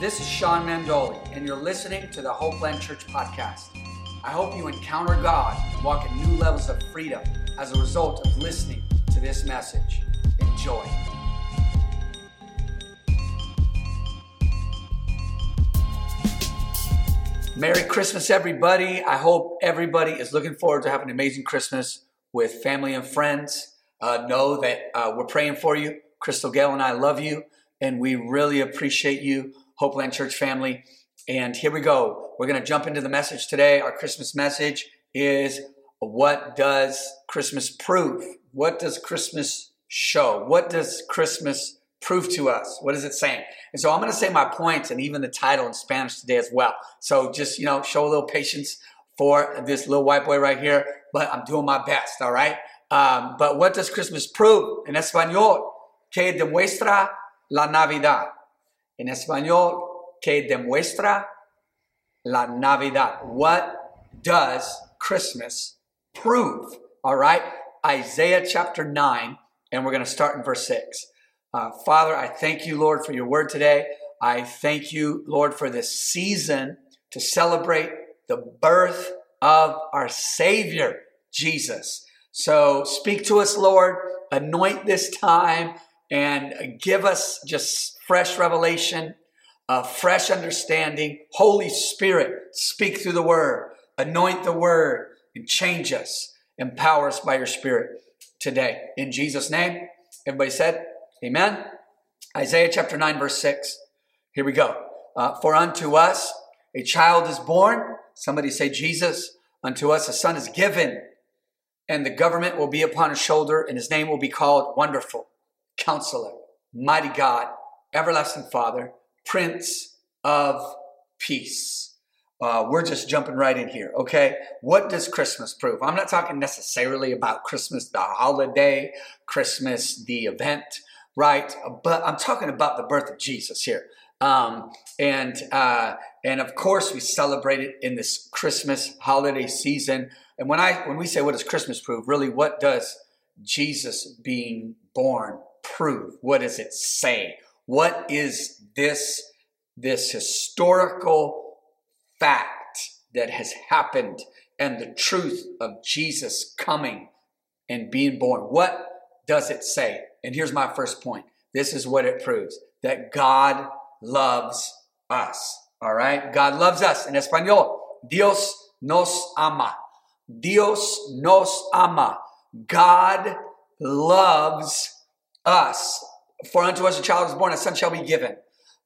This is Sean Mandoli, and you're listening to the Hopeland Church Podcast. I hope you encounter God and walk in new levels of freedom as a result of listening to this message. Enjoy. Merry Christmas, everybody. I hope everybody is looking forward to having an amazing Christmas with family and friends. Uh, know that uh, we're praying for you. Crystal Gale and I love you, and we really appreciate you, Hopeland Church family. And here we go. We're going to jump into the message today. Our Christmas message is What does Christmas prove? What does Christmas show? What does Christmas prove to us? What is it saying? And so I'm going to say my points and even the title in Spanish today as well. So just, you know, show a little patience for this little white boy right here, but I'm doing my best, all right? Um, but what does Christmas prove? In español, que demuestra la Navidad. En español, que demuestra la Navidad. What does Christmas prove? All right? Isaiah chapter 9, and we're going to start in verse 6. Uh, Father, I thank you, Lord, for your word today. I thank you, Lord, for this season to celebrate the birth of our Savior, Jesus. So speak to us, Lord, anoint this time and give us just fresh revelation, uh, fresh understanding. Holy Spirit, speak through the word, anoint the word, and change us. Empower us by your Spirit today. In Jesus' name, everybody said, Amen. Isaiah chapter 9, verse 6. Here we go. Uh, For unto us a child is born. Somebody say, Jesus. Unto us a son is given, and the government will be upon his shoulder, and his name will be called Wonderful, Counselor, Mighty God, Everlasting Father, Prince of Peace. Uh, we're just jumping right in here, okay? What does Christmas prove? I'm not talking necessarily about Christmas, the holiday, Christmas, the event right? But I'm talking about the birth of Jesus here. Um, and uh, and of course we celebrate it in this Christmas holiday season. And when I when we say what does Christmas prove, really what does Jesus being born prove? What does it say? What is this this historical fact that has happened and the truth of Jesus coming and being born? What does it say? And here's my first point. This is what it proves that God loves us. All right? God loves us. In Espanol, Dios nos ama. Dios nos ama. God loves us. For unto us a child is born, a son shall be given.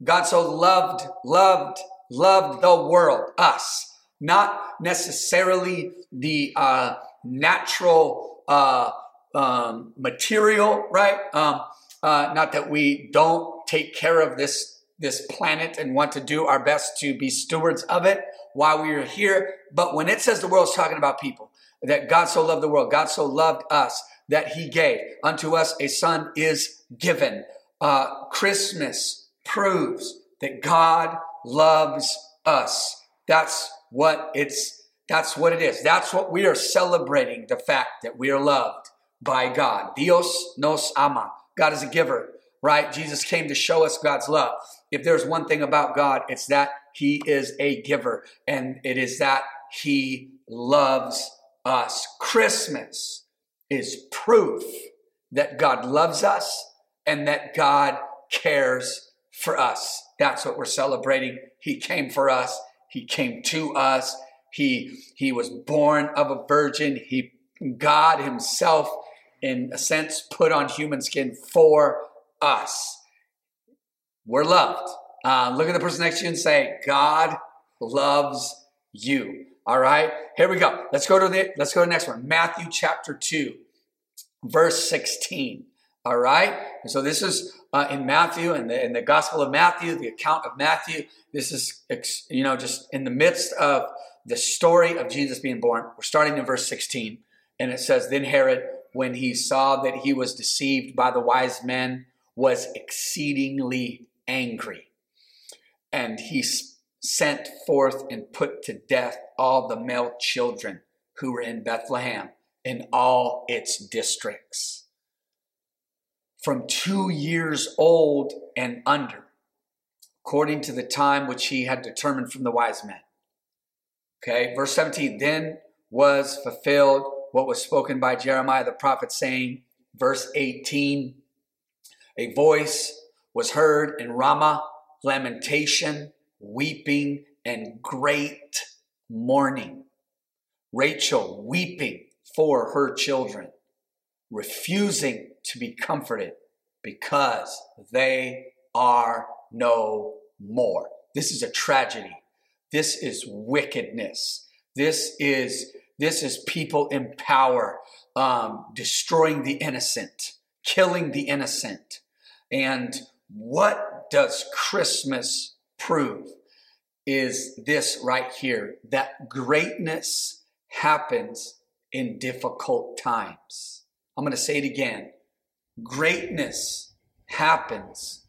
God so loved, loved, loved the world, us. Not necessarily the uh, natural uh, um, material, right? Um, uh, not that we don't take care of this this planet and want to do our best to be stewards of it while we are here. But when it says the world's talking about people, that God so loved the world, God so loved us that He gave unto us a son is given. Uh, Christmas proves that God loves us. That's what it's. That's what it is. That's what we are celebrating. The fact that we are loved by God. Dios nos ama. God is a giver, right? Jesus came to show us God's love. If there's one thing about God, it's that he is a giver and it is that he loves us. Christmas is proof that God loves us and that God cares for us. That's what we're celebrating. He came for us. He came to us. He, he was born of a virgin. He, God himself in a sense, put on human skin for us. We're loved. Uh, look at the person next to you and say, God loves you. All right, here we go. Let's go to the let's go to the next one. Matthew chapter 2, verse 16. All right, and so this is uh, in Matthew and in, the Gospel of Matthew, the account of Matthew. This is you know just in the midst of the story of Jesus being born. We're starting in verse 16, and it says, Then Herod when he saw that he was deceived by the wise men, was exceedingly angry. And he sent forth and put to death all the male children who were in Bethlehem in all its districts, from two years old and under, according to the time which he had determined from the wise men. Okay, verse 17, then was fulfilled what was spoken by Jeremiah the prophet, saying, verse 18, a voice was heard in Ramah, lamentation, weeping, and great mourning. Rachel weeping for her children, refusing to be comforted because they are no more. This is a tragedy. This is wickedness. This is this is people in power um, destroying the innocent, killing the innocent. And what does Christmas prove? Is this right here that greatness happens in difficult times. I'm going to say it again. Greatness happens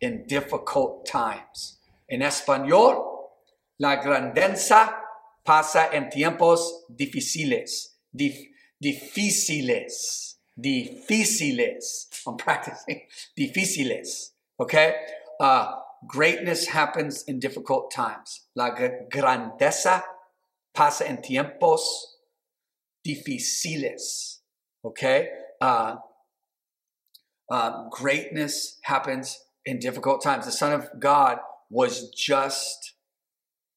in difficult times. En español, la grandeza pasa en tiempos difíciles. Dif- difíciles. Difíciles. I'm practicing. Difíciles. Okay? Uh, greatness happens in difficult times. La grandeza pasa en tiempos difíciles. Okay? Uh, uh, greatness happens in difficult times. The Son of God was just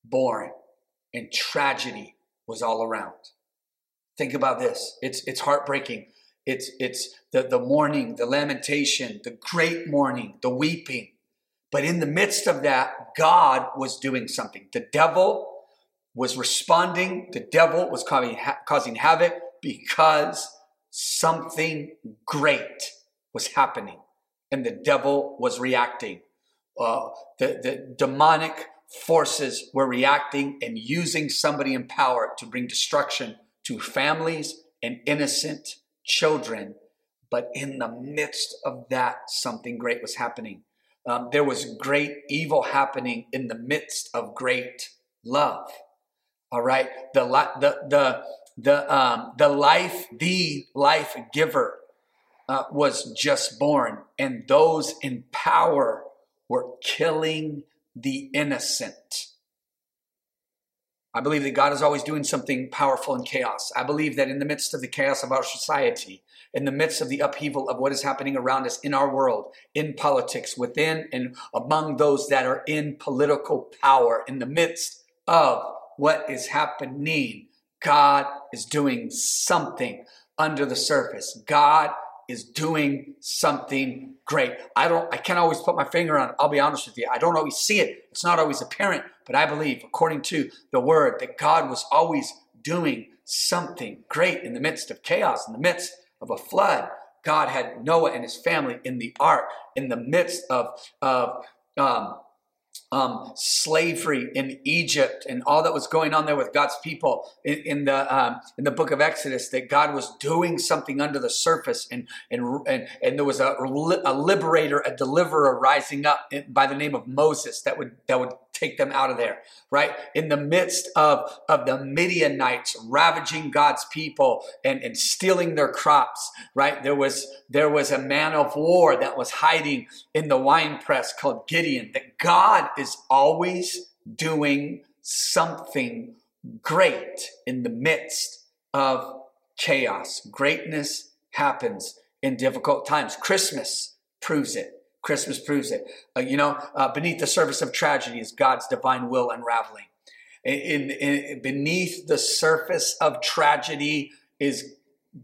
born, and tragedy was all around. Think about this. It's it's heartbreaking. It's it's the, the mourning, the lamentation, the great mourning, the weeping. But in the midst of that, God was doing something. The devil was responding. The devil was causing, causing havoc because something great was happening and the devil was reacting. Uh, the, the demonic forces were reacting and using somebody in power to bring destruction to families and innocent children. But in the midst of that, something great was happening. Um, there was great evil happening in the midst of great love. All right, the the the the um, the life, the life giver, uh, was just born, and those in power were killing the innocent. I believe that God is always doing something powerful in chaos. I believe that in the midst of the chaos of our society, in the midst of the upheaval of what is happening around us in our world, in politics, within and among those that are in political power, in the midst of what is happening, God is doing something under the surface. God is doing something great. I don't I can't always put my finger on it. I'll be honest with you. I don't always see it. It's not always apparent, but I believe according to the word that God was always doing something great in the midst of chaos, in the midst of a flood. God had Noah and his family in the ark in the midst of of um, um, slavery in Egypt and all that was going on there with God's people in, in the um, in the book of Exodus, that God was doing something under the surface, and and and, and there was a, a liberator, a deliverer rising up by the name of Moses that would that would take them out of there, right? In the midst of, of the Midianites ravaging God's people and, and stealing their crops, right? There was, there was a man of war that was hiding in the wine press called Gideon, that God is always doing something great in the midst of chaos. Greatness happens in difficult times. Christmas proves it. Christmas proves it. Uh, you know, uh, beneath the surface of tragedy is God's divine will unraveling. In, in, in, beneath the surface of tragedy is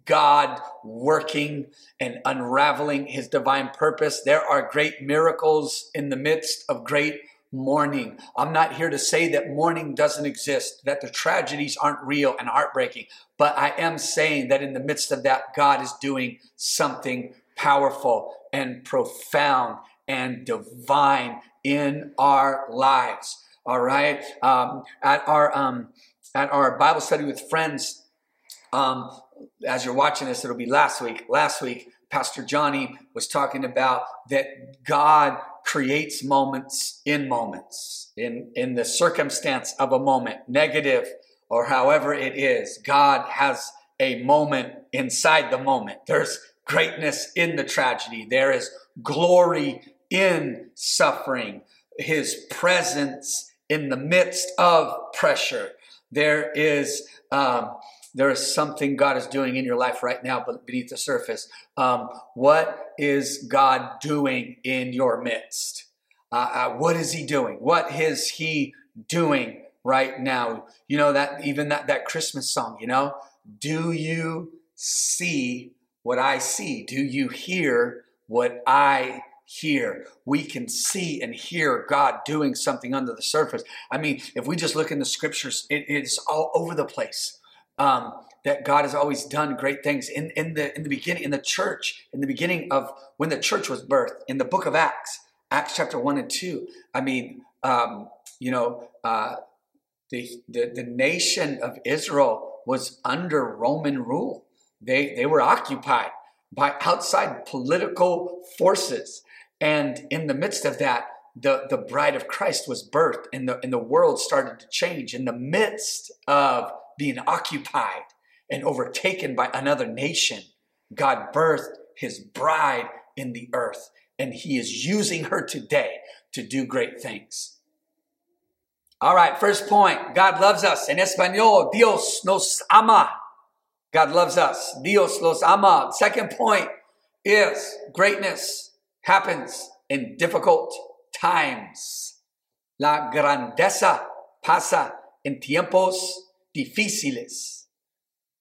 God working and unraveling his divine purpose. There are great miracles in the midst of great mourning. I'm not here to say that mourning doesn't exist, that the tragedies aren't real and heartbreaking, but I am saying that in the midst of that, God is doing something powerful and profound and divine in our lives. All right. Um, at our um, at our Bible study with friends, um, as you're watching this, it'll be last week. Last week, Pastor Johnny was talking about that God creates moments in moments, in in the circumstance of a moment, negative or however it is. God has a moment inside the moment. There's greatness in the tragedy. There is glory in suffering. his presence in the midst of pressure. There is um, there is something God is doing in your life right now, but beneath the surface. Um, what is God doing in your midst? Uh, uh, what is He doing? What is He doing right now? You know that even that that Christmas song. You know, do you see what I see? Do you hear what I hear. We can see and hear God doing something under the surface. I mean, if we just look in the scriptures, it is all over the place. Um, that God has always done great things in, in the in the beginning in the church in the beginning of when the church was birthed in the book of Acts Acts chapter one and two. I mean, um, you know, uh, the, the the nation of Israel was under Roman rule. They they were occupied by outside political forces. And in the midst of that, the, the bride of Christ was birthed and the, and the world started to change in the midst of being occupied and overtaken by another nation. God birthed his bride in the earth and he is using her today to do great things. All right, first point God loves us. En español, Dios nos ama. God loves us. Dios los ama. Second point is greatness happens in difficult times. La grandeza pasa en tiempos difíciles.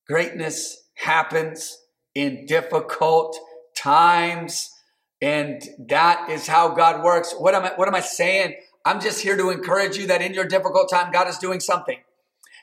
Greatness happens in difficult times. And that is how God works. What am I, what am I saying? I'm just here to encourage you that in your difficult time, God is doing something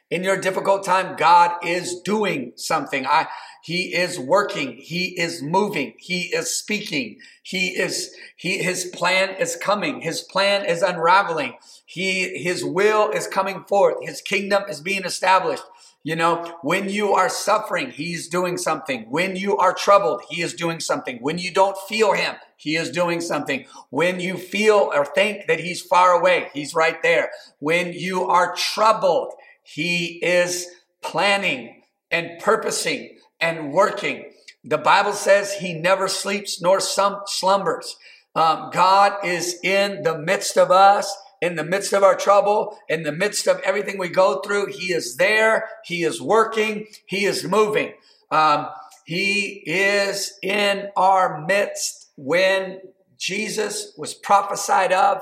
in your difficult time, God is doing something. I, he is working. He is moving. He is speaking. He is, he, his plan is coming. His plan is unraveling. He, his will is coming forth. His kingdom is being established. You know, when you are suffering, he's doing something. When you are troubled, he is doing something. When you don't feel him, he is doing something. When you feel or think that he's far away, he's right there. When you are troubled, he is planning and purposing and working. The Bible says he never sleeps nor some slumbers. Um, God is in the midst of us, in the midst of our trouble, in the midst of everything we go through. He is there. He is working. He is moving. Um, he is in our midst when Jesus was prophesied of.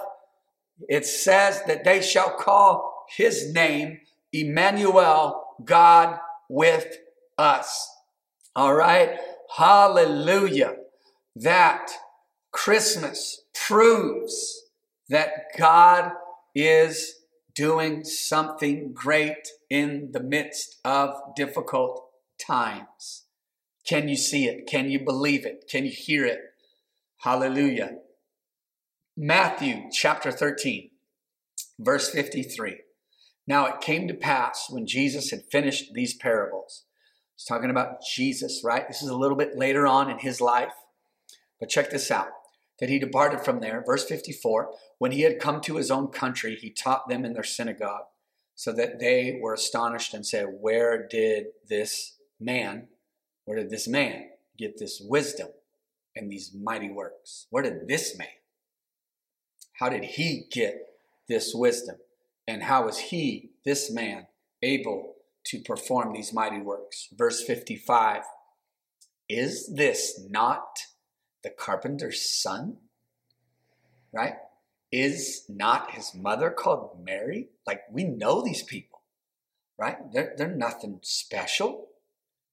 It says that they shall call his name Emmanuel, God with us. All right. Hallelujah. That Christmas proves that God is doing something great in the midst of difficult times. Can you see it? Can you believe it? Can you hear it? Hallelujah. Matthew chapter 13, verse 53. Now it came to pass when Jesus had finished these parables. He's talking about Jesus, right? This is a little bit later on in his life. But check this out that he departed from there. Verse 54 When he had come to his own country, he taught them in their synagogue, so that they were astonished and said, Where did this man, where did this man get this wisdom and these mighty works? Where did this man? How did he get this wisdom? And how is he, this man, able to perform these mighty works? Verse 55 Is this not the carpenter's son? Right? Is not his mother called Mary? Like, we know these people, right? They're, they're nothing special.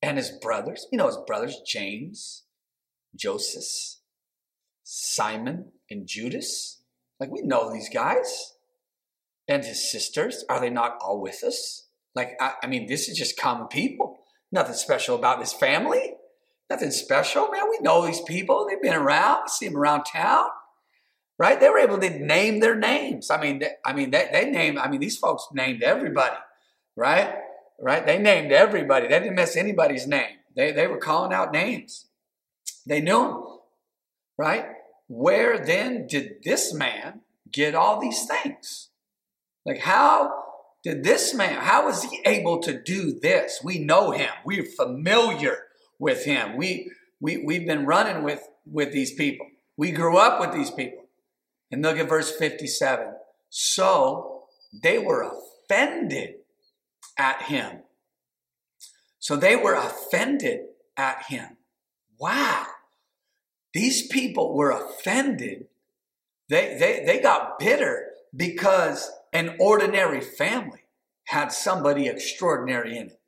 And his brothers, you know his brothers, James, Joseph, Simon, and Judas. Like, we know these guys and his sisters, are they not all with us? Like, I, I, mean, this is just common people. Nothing special about this family. Nothing special, man. We know these people. They've been around. We see them around town, right? They were able to name their names. I mean, they, I mean, they, they named. I mean, these folks named everybody, right? Right? They named everybody. They didn't miss anybody's name. They they were calling out names. They knew them, right? Where then did this man get all these things? Like, how did this man, how was he able to do this? We know him. We're familiar with him. We, we, we've been running with, with these people. We grew up with these people. And look at verse 57. So they were offended at him. So they were offended at him. Wow. These people were offended. They, they, they got bitter because an ordinary family had somebody extraordinary in it.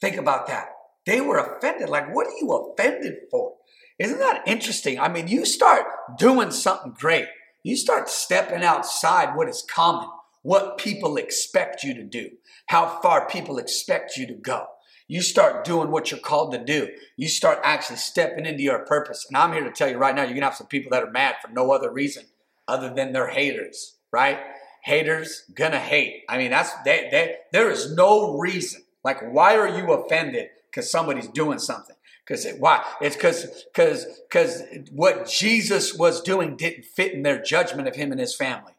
Think about that. They were offended. Like, what are you offended for? Isn't that interesting? I mean, you start doing something great, you start stepping outside what is common, what people expect you to do, how far people expect you to go. You start doing what you're called to do. You start actually stepping into your purpose. And I'm here to tell you right now, you're going to have some people that are mad for no other reason other than they're haters, right? Haters gonna hate. I mean, that's they, they there is no reason. Like, why are you offended because somebody's doing something? Because why? It's because because because what Jesus was doing didn't fit in their judgment of him and his family.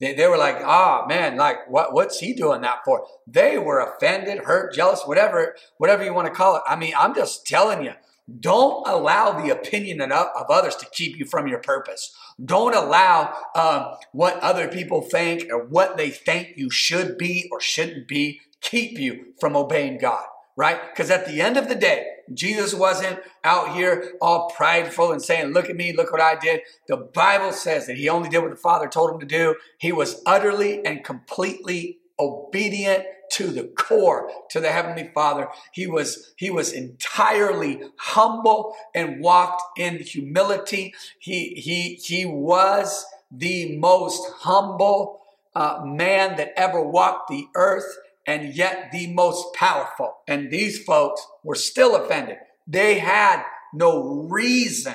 They, they were like, ah, oh, man, like what what's he doing that for? They were offended, hurt, jealous, whatever whatever you want to call it. I mean, I'm just telling you, don't allow the opinion of, others to keep you from your purpose. Don't allow um, what other people think or what they think you should be or shouldn't be keep you from obeying God, right? Because at the end of the day, Jesus wasn't out here all prideful and saying, Look at me, look what I did. The Bible says that he only did what the Father told him to do. He was utterly and completely obedient to the core to the heavenly father. He was he was entirely humble and walked in humility. He he he was the most humble uh, man that ever walked the earth and yet the most powerful. And these folks were still offended. They had no reason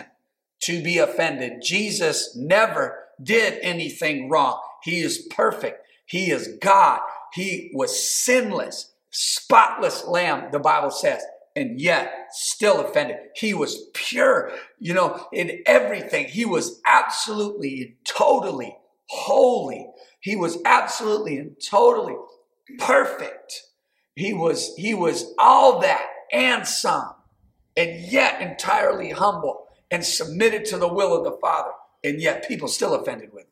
to be offended. Jesus never did anything wrong. He is perfect. He is god he was sinless, spotless lamb, the Bible says, and yet still offended. He was pure, you know, in everything. He was absolutely and totally holy. He was absolutely and totally perfect. He was, he was all that and some, and yet entirely humble and submitted to the will of the Father. And yet people still offended with him.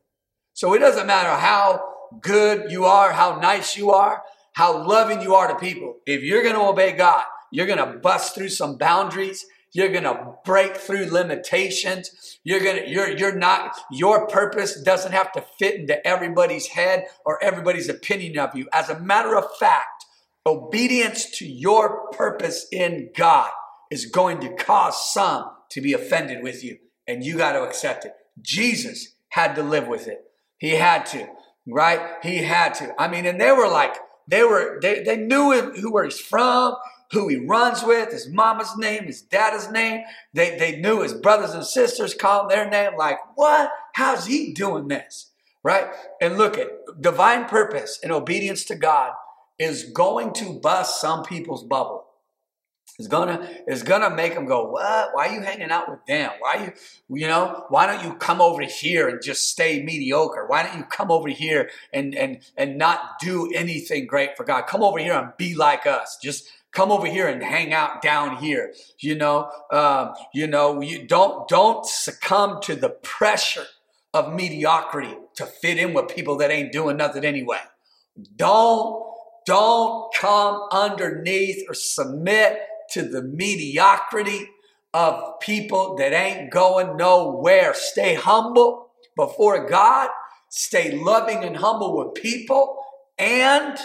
So it doesn't matter how good you are, how nice you are, how loving you are to people. If you're going to obey God, you're going to bust through some boundaries. You're going to break through limitations. You're going to, you're, you're not, your purpose doesn't have to fit into everybody's head or everybody's opinion of you. As a matter of fact, obedience to your purpose in God is going to cause some to be offended with you, and you got to accept it. Jesus had to live with it. He had to right? He had to. I mean, and they were like, they were, they, they knew him, who where he's from, who he runs with, his mama's name, his dad's name. They, they knew his brothers and sisters called their name. Like, what? How's he doing this? Right? And look at divine purpose and obedience to God is going to bust some people's bubble. It's gonna it's gonna make them go, what? Why are you hanging out with them? Why you you know? Why don't you come over here and just stay mediocre? Why don't you come over here and and and not do anything great for God? Come over here and be like us. Just come over here and hang out down here. You know, um, you know, you don't don't succumb to the pressure of mediocrity to fit in with people that ain't doing nothing anyway. Don't don't come underneath or submit to the mediocrity of people that ain't going nowhere. Stay humble before God, stay loving and humble with people, and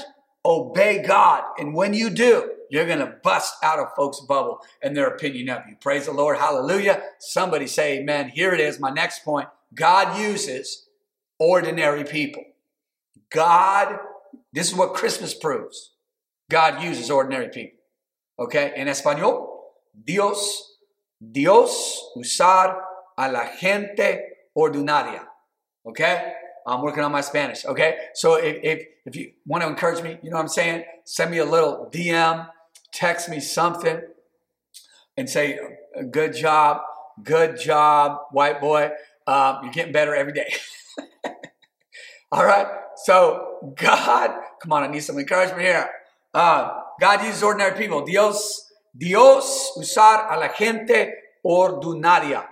obey God. And when you do, you're going to bust out of folks' bubble and their opinion of you. Praise the Lord. Hallelujah. Somebody say amen. Here it is. My next point. God uses ordinary people. God, this is what Christmas proves. God uses ordinary people. Okay, en español, Dios, Dios usar a la gente ordinaria. Okay, I'm working on my Spanish. Okay, so if, if, if you want to encourage me, you know what I'm saying, send me a little DM, text me something, and say, good job, good job, white boy. Um, you're getting better every day. All right, so God, come on, I need some encouragement here. Uh, God uses ordinary people. Dios, Dios usar a la gente ordinaria.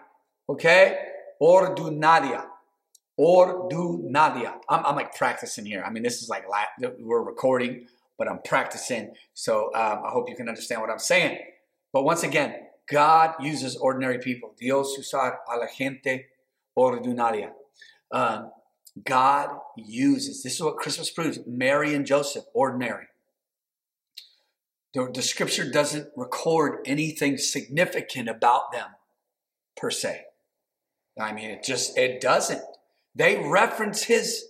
Okay? Ordinaria. ordinaria. I'm, I'm like practicing here. I mean, this is like we're recording, but I'm practicing. So um, I hope you can understand what I'm saying. But once again, God uses ordinary people. Dios usar a la gente ordinaria. Um, God uses, this is what Christmas proves Mary and Joseph, ordinary. The, the scripture doesn't record anything significant about them per se. I mean, it just, it doesn't. They reference his,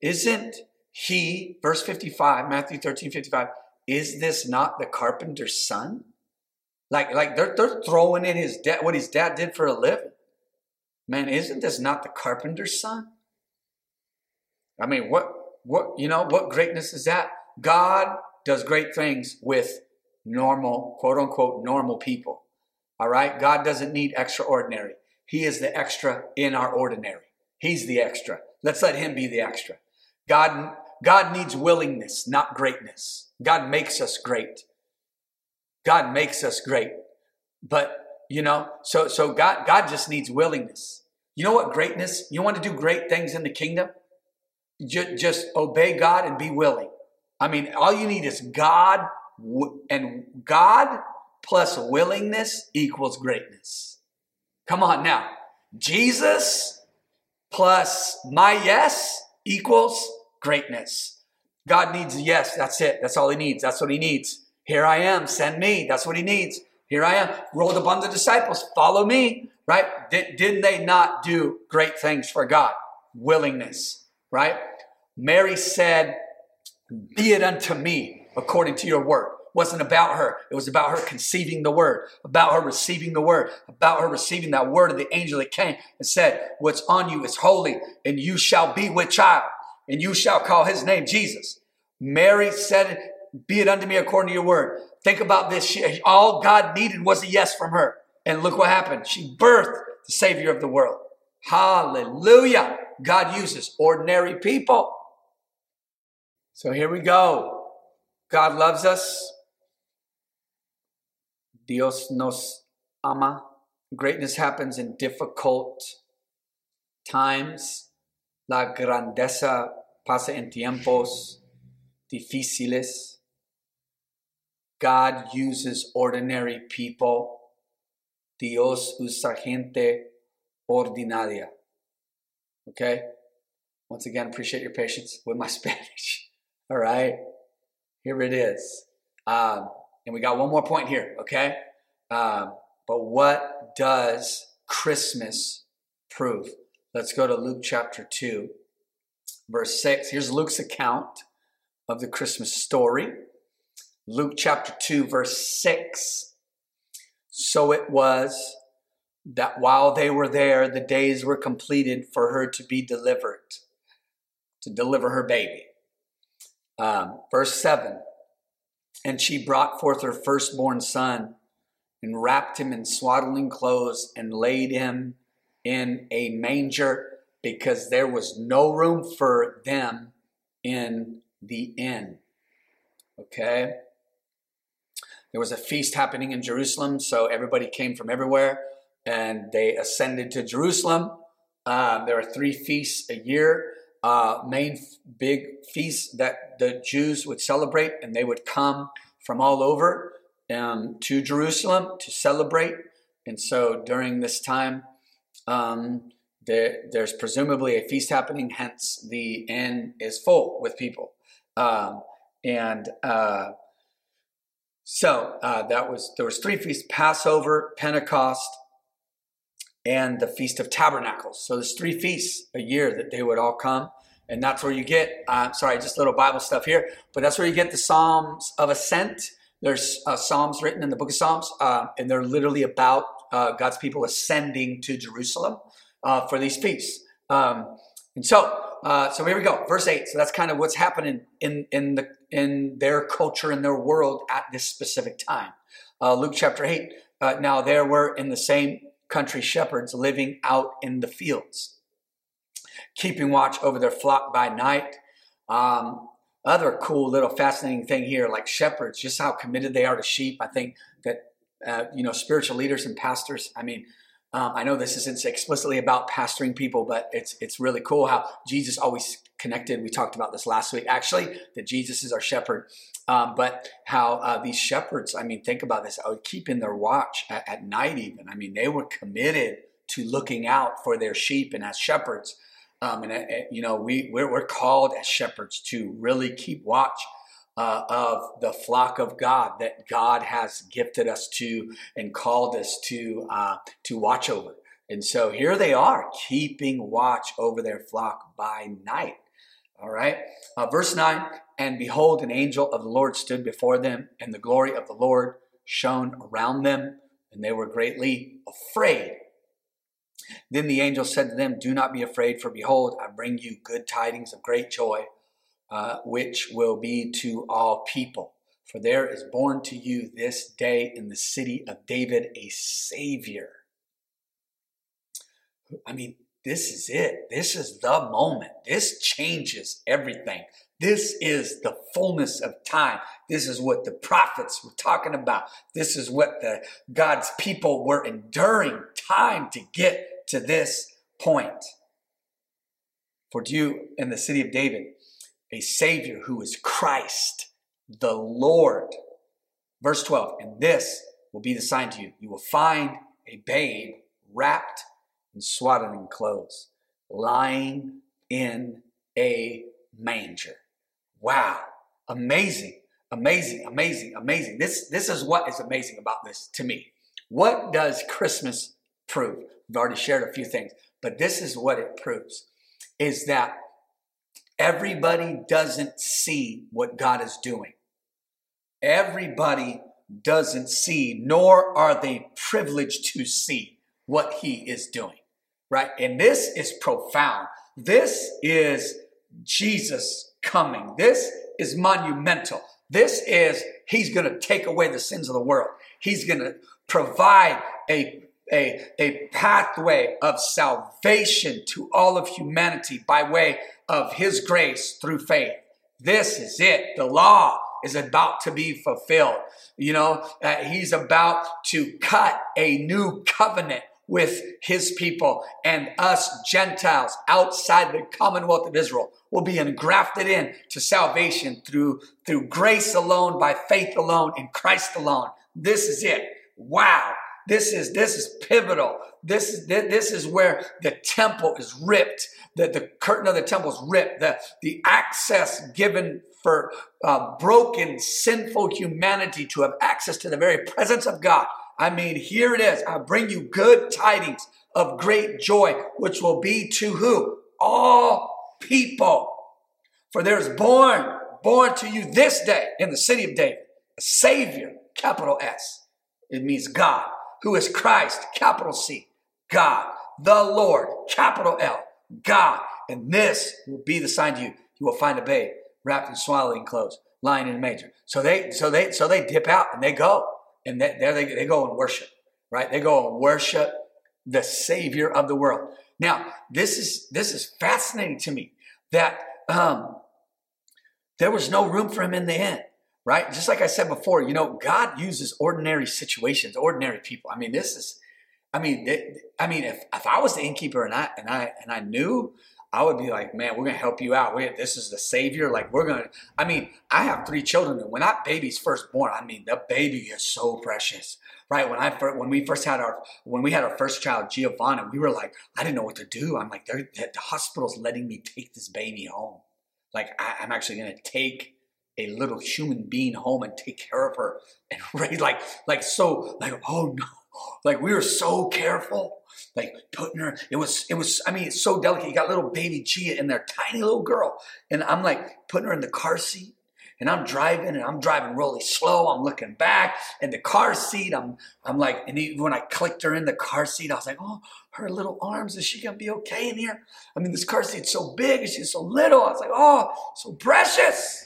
isn't he, verse 55, Matthew 13, 55, is this not the carpenter's son? Like, like they're, they're throwing in his dad, what his dad did for a living. Man, isn't this not the carpenter's son? I mean, what, what, you know, what greatness is that? God does great things with normal, quote unquote, normal people. All right? God doesn't need extraordinary. He is the extra in our ordinary. He's the extra. Let's let him be the extra. God, God needs willingness, not greatness. God makes us great. God makes us great. But, you know, so, so God, God just needs willingness. You know what greatness? You want to do great things in the kingdom? Just, just obey God and be willing. I mean, all you need is God and God plus willingness equals greatness. Come on now. Jesus plus my yes equals greatness. God needs yes. That's it. That's all he needs. That's what he needs. Here I am. Send me. That's what he needs. Here I am. Rolled upon the disciples. Follow me. Right? Did, didn't they not do great things for God? Willingness. Right? Mary said, Be it unto me according to your word wasn't about her. It was about her conceiving the word, about her receiving the word, about her receiving that word of the angel that came and said, What's on you is holy, and you shall be with child, and you shall call his name Jesus. Mary said, Be it unto me according to your word. Think about this. She, all God needed was a yes from her. And look what happened. She birthed the Savior of the world. Hallelujah. God uses ordinary people. So here we go. God loves us. Dios nos ama. Greatness happens in difficult times. La grandeza pasa en tiempos difíciles. God uses ordinary people. Dios usa gente ordinaria. Okay? Once again, appreciate your patience with my Spanish. All right? Here it is. Um, and we got one more point here, okay? Um, but what does Christmas prove? Let's go to Luke chapter 2, verse 6. Here's Luke's account of the Christmas story. Luke chapter 2, verse 6. So it was that while they were there, the days were completed for her to be delivered, to deliver her baby. Um, verse 7 and she brought forth her firstborn son and wrapped him in swaddling clothes and laid him in a manger because there was no room for them in the inn. Okay? There was a feast happening in Jerusalem, so everybody came from everywhere and they ascended to Jerusalem. Uh, there are three feasts a year uh, main big feast that the Jews would celebrate, and they would come from all over um, to Jerusalem to celebrate. And so during this time, um, there, there's presumably a feast happening, hence the inn is full with people. Um, and uh, so uh, that was there was three feasts: Passover, Pentecost, and the Feast of Tabernacles. So there's three feasts a year that they would all come. And that's where you get, uh, sorry, just a little Bible stuff here, but that's where you get the Psalms of Ascent. There's uh, Psalms written in the book of Psalms, uh, and they're literally about uh, God's people ascending to Jerusalem uh, for these feasts. Um, and so, uh, so here we go, verse eight. So that's kind of what's happening in in the in their culture in their world at this specific time. Luke chapter eight. now there were in the same country shepherds living out in the fields, keeping watch over their flock by night. Um, other cool little fascinating thing here, like shepherds, just how committed they are to sheep. I think that uh, you know spiritual leaders and pastors. I mean, Um, I know this isn't explicitly about pastoring people, but it's it's really cool how Jesus always connected. We talked about this last week, actually, that Jesus is our shepherd. Um, but how uh, these shepherds, I mean, think about this, I would keep in their watch at, at night, even. I mean, they were committed to looking out for their sheep and as shepherds. Um, and, uh, you know, we, we're, we're, called as shepherds to really keep watch uh, of the flock of God that God has gifted us to and called us to, uh, to watch over. And so here they are, keeping watch over their flock by night. All right. Uh, verse 9 And behold, an angel of the Lord stood before them, and the glory of the Lord shone around them, and they were greatly afraid. Then the angel said to them, Do not be afraid, for behold, I bring you good tidings of great joy, uh, which will be to all people. For there is born to you this day in the city of David a Savior. I mean, this is it. This is the moment. This changes everything. This is the fullness of time. This is what the prophets were talking about. This is what the God's people were enduring time to get to this point. For you in the city of David, a Savior who is Christ, the Lord. Verse 12, and this will be the sign to you. You will find a babe wrapped in swaddling clothes, lying in a manger. Wow. Amazing, amazing, amazing, amazing. This, this is what is amazing about this to me. What does Christmas prove? We've already shared a few things, but this is what it proves is that everybody doesn't see what God is doing. Everybody doesn't see, nor are they privileged to see what He is doing right? And this is profound. This is Jesus coming. This is monumental. This is, he's going to take away the sins of the world. He's going to provide a, a, a pathway of salvation to all of humanity by way of his grace through faith. This is it. The law is about to be fulfilled. You know, uh, he's about to cut a new covenant with his people and us Gentiles outside the commonwealth of Israel will be engrafted in to salvation through, through grace alone, by faith alone, in Christ alone. This is it. Wow. This is, this is pivotal. This is, this is where the temple is ripped. The, the curtain of the temple is ripped. The, the access given for uh, broken, sinful humanity to have access to the very presence of God I mean, here it is. I bring you good tidings of great joy, which will be to who? All people. For there is born, born to you this day in the city of David, a Savior, capital S. It means God, who is Christ, capital C, God, the Lord, capital L, God. And this will be the sign to you. You will find a babe wrapped in swaddling clothes, lying in a manger. So they, so they, so they dip out and they go and there they, they go and worship, right? They go and worship the Savior of the world. Now, this is this is fascinating to me that um, there was no room for him in the inn, right? Just like I said before, you know, God uses ordinary situations, ordinary people. I mean, this is, I mean, it, I mean, if, if I was the innkeeper and I and I and I knew I would be like, man, we're gonna help you out. we this is the savior. Like we're gonna. I mean, I have three children, and when that baby's first born, I mean, the baby is so precious, right? When I first, when we first had our when we had our first child, Giovanna, we were like, I didn't know what to do. I'm like, the hospital's letting me take this baby home. Like I, I'm actually gonna take a little human being home and take care of her and raise like like so like oh no like we were so careful like putting her, it was, it was, I mean, it's so delicate. You got little baby Gia in there, tiny little girl. And I'm like putting her in the car seat and I'm driving and I'm driving really slow. I'm looking back and the car seat, I'm, I'm like, and even when I clicked her in the car seat, I was like, oh, her little arms, is she gonna be okay in here? I mean, this car seat's so big and she's so little. I was like, oh, so precious,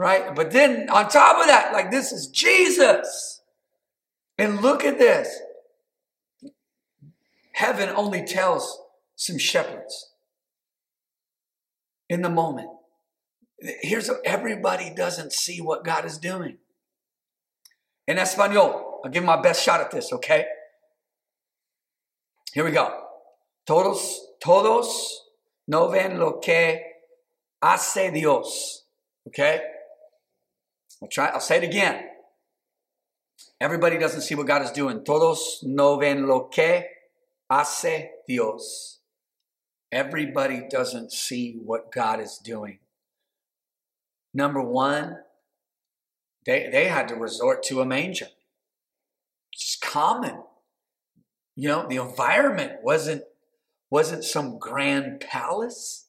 right? But then on top of that, like this is Jesus. And look at this. Heaven only tells some shepherds in the moment. Here's what everybody doesn't see what God is doing. In Espanol, I'll give my best shot at this, okay? Here we go. Todos, todos no ven lo que hace Dios. Okay? I'll try, I'll say it again. Everybody doesn't see what God is doing. Todos no ven lo que hace Dios. Everybody doesn't see what God is doing. Number one, they, they had to resort to a manger. It's common. You know, the environment wasn't wasn't some grand palace.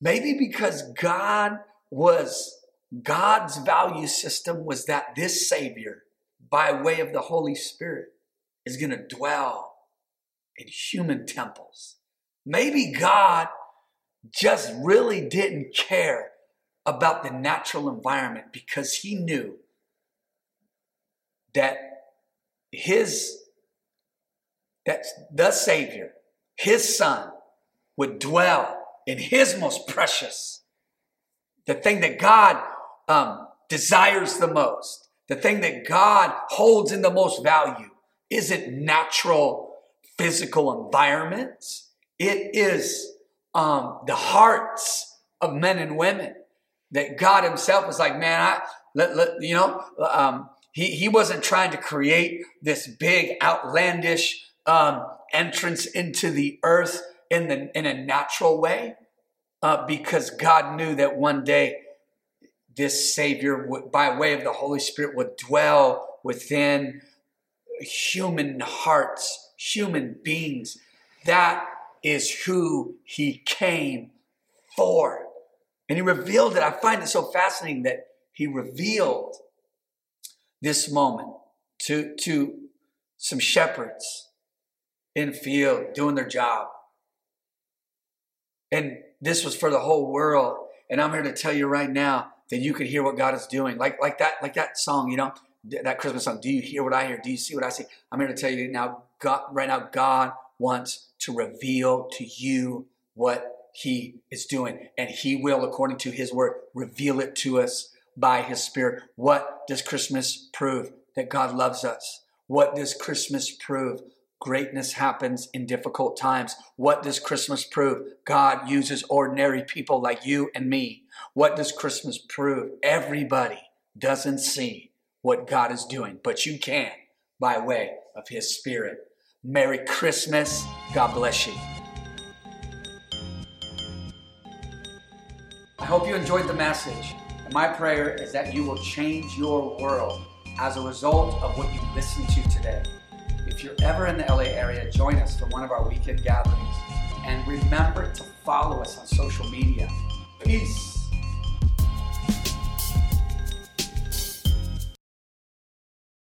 Maybe because God was God's value system was that this Savior, by way of the Holy Spirit, is going to dwell in human temples. Maybe God just really didn't care about the natural environment because he knew that his that the savior his son would dwell in his most precious the thing that god um, desires the most. The thing that god holds in the most value isn't natural physical environments? It is um, the hearts of men and women that God Himself was like, man, I let, let you know, um, he he wasn't trying to create this big outlandish um, entrance into the earth in the in a natural way, uh, because God knew that one day this Savior, by way of the Holy Spirit, would dwell within human hearts, human beings. That is who He came for. And he revealed it. I find it so fascinating that he revealed this moment to, to some shepherds in field doing their job. And this was for the whole world. And I'm here to tell you right now that you can hear what God is doing. Like, like that, like that song, you know, that Christmas song. Do you hear what I hear? Do you see what I see? I'm here to tell you now, God, right now, God wants to reveal to you what he is doing. And he will, according to his word, reveal it to us by his spirit. What does Christmas prove? That God loves us. What does Christmas prove? Greatness happens in difficult times. What does Christmas prove? God uses ordinary people like you and me. What does Christmas prove? Everybody doesn't see what God is doing, but you can by way of His Spirit. Merry Christmas. God bless you. I hope you enjoyed the message. My prayer is that you will change your world as a result of what you listened to you're ever in the LA area, join us for one of our weekend gatherings. And remember to follow us on social media. Peace.